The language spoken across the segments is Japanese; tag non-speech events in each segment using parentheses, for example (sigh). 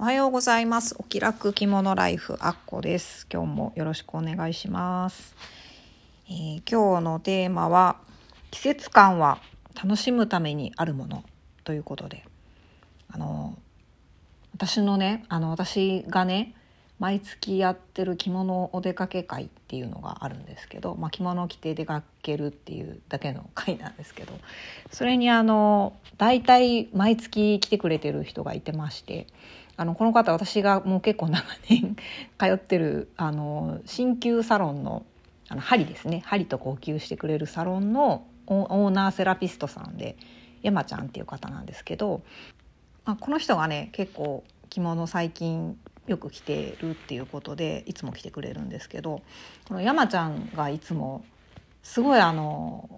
おはようございます。お気楽着物ライフアッコです。今日もよろしくお願いします。えー今日のテーマは季節感は楽しむためにあるものということで、あの私のね、あの私がね毎月やってる着物お出かけ会っていうのがあるんですけど、まあ、着物を着て出かけるっていうだけの会なんですけどそれにあの大体毎月来てくれてる人がいてましてあのこの方私がもう結構長年 (laughs) 通ってるあの鍼灸サロンのあの針ですね。針と呼吸してくれるサロンのオーナーセラピストさんで山ちゃんっていう方なんですけど、まあ、この人がね結構着物最近よく着てるっていうことでいつも来てくれるんですけどこの山ちゃんがいつもすごいあの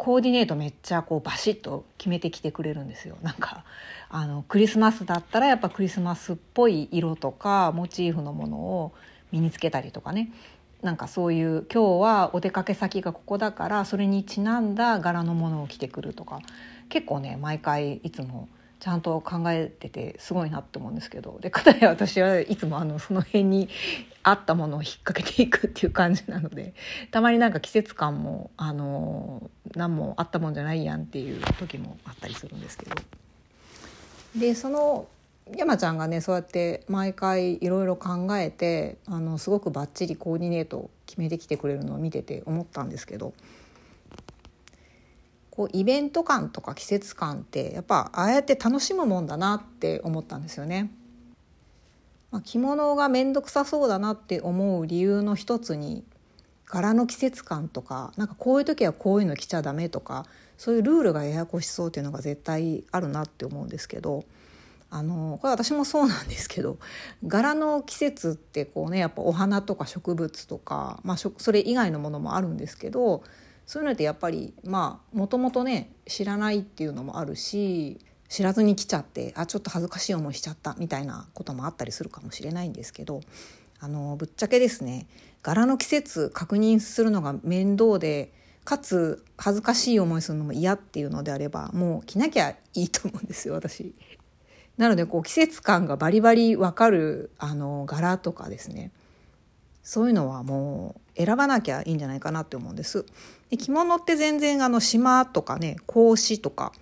コーディネートめっちゃこうバシッと決めてきてくれるんですよ。(laughs) なんかあのクリスマスだったらやっぱクリスマスっぽい色とかモチーフのものを身につけたりとかね。なんかそういう今日はお出かけ先がここだからそれにちなんだ柄のものを着てくるとか。結構ね毎回いつもちゃんと考えててすごいなって思うんですけど。でかたや私はいつもあのその辺に合ったものを引っ掛けていくっていう感じなので。たまになんか季節感もあの何もあったもんじゃないやんっていう時もあったりするんですけど。でその山ちゃんがねそうやって毎回いろいろ考えてあのすごくバッチリコーディネートを決めてきてくれるのを見てて思ったんですけど。こうイベント感とか季節感ってやっぱああやって楽しむもんだなって思ったんですよね。まあ、着物が面倒くさそうだなって思う理由の一つに柄の季節感とかなんかこういう時はこういうの着ちゃダメとかそういうルールがややこしそうっていうのが絶対あるなって思うんですけどあのこれ私もそうなんですけど柄の季節ってこうねやっぱお花とか植物とか、まあ、それ以外のものもあるんですけどそういうのってやっぱりまあもともとね知らないっていうのもあるし知らずに来ちゃってあちょっと恥ずかしい思いしちゃったみたいなこともあったりするかもしれないんですけどあのぶっちゃけですね柄の季節確認するのが面倒でかつ恥ずかしい思いするのも嫌っていうのであればもう着なきゃいいと思うんですよ私。なのでこう季節感がバリバリわかるあの柄とかですねそういうのはもう選ばなきゃいいんじゃないかなって思うんです。で着物って全然あの島とかね格子とか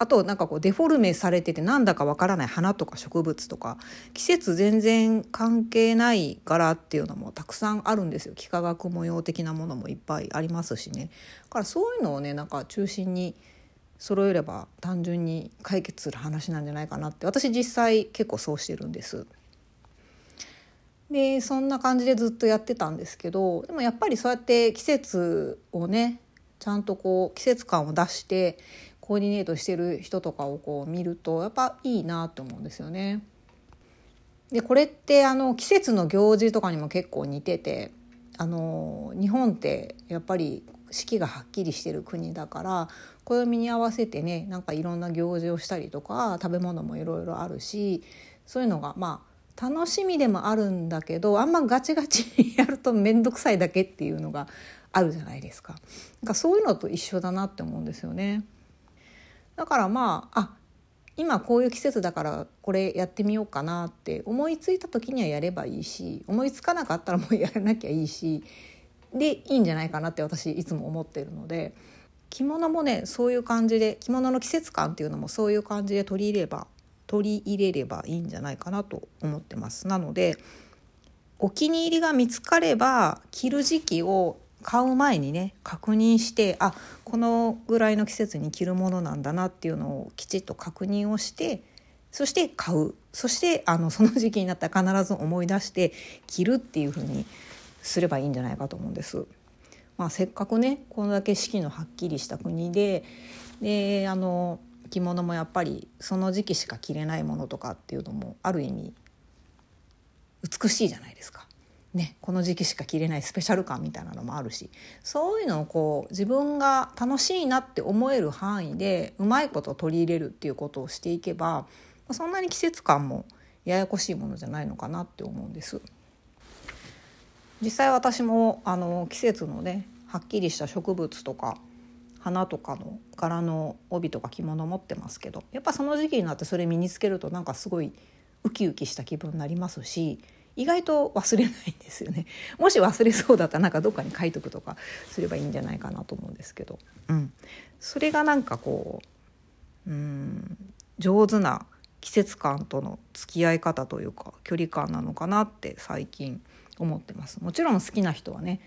あとなんかこうデフォルメされててなんだかわからない花とか植物とか季節全然関係ない柄っていうのもたくさんあるんですよ幾何学模様的なものもいっぱいありますしねだからそういうのをねなんか中心に揃えれば単純に解決する話なんじゃないかなって私実際結構そうしてるんです。でそんな感じでずっとやってたんですけどでもやっぱりそうやって季節をねちゃんとこう季節感を出してコーディネートしてる人とかをこう見るとやっぱいいなって思うんですよね。でこれってあの季節の行事とかにも結構似ててあの日本ってやっぱり四季がはっきりしてる国だから暦に合わせてねなんかいろんな行事をしたりとか食べ物もいろいろあるしそういうのがまあ楽しみでもあるんだけどあんまガチガチにやると面倒くさいだけっていうのがあるじゃないですか。なんかそういうのと一緒だなって思うんですよね。だからまああ今こういう季節だからこれやってみようかなって思いついた時にはやればいいし思いつかなかったらもうやらなきゃいいしでいいんじゃないかなって私いつも思ってるので着物もねそういう感じで着物の季節感っていうのもそういう感じで取り入れれば取り入れればいいんじゃないかなと思ってます。なのでお気に入りが見つかれば着る時期を買う前にね確認してあこのぐらいの季節に着るものなんだなっていうのをきちっと確認をしてそして買うそしてあのその時期になったら必ず思い出して着るっていう風にすればいいんじゃないかと思うんです。まあ、せっかくねこれだけ四季のはっきりした国でであの着物もやっぱりその時期しか着れないものとかっていうのもある意味美しいじゃないですか。ね、この時期しか着れないスペシャル感みたいなのもあるしそういうのをこう自分が楽しいなって思える範囲でうまいこと取り入れるっていうことをしていけばそんなに季節感もややこしいものじゃないのかなって思うんです。実際私もあの季節のねはっきりした植物とか花とかの柄の帯とか着物持ってますけどやっぱその時期になってそれ身につけるとなんかすごいウキウキした気分になりますし意外と忘れないんですよね。(laughs) もし忘れそうだったらなんかどっかに書いとくとかすればいいんじゃないかなと思うんですけど、うん、それがなんかこううん上手な季節感との付き合い方というか距離感なのかなって最近思ってます。もちろん好きな人はね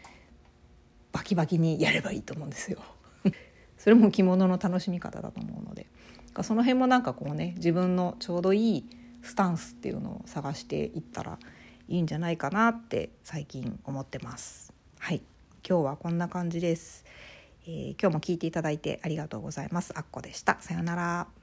バキバキにやればいいと思うんですよ。それも着物の楽しみ方だと思うので。その辺もなんかこうね自分のちょうどいいスタンスっていうのを探していったらいいんじゃないかなって最近思ってます。はい。今日はこんな感じです、えー、今日も聞いていただいてありがとうございます。あっこでした。さようなら。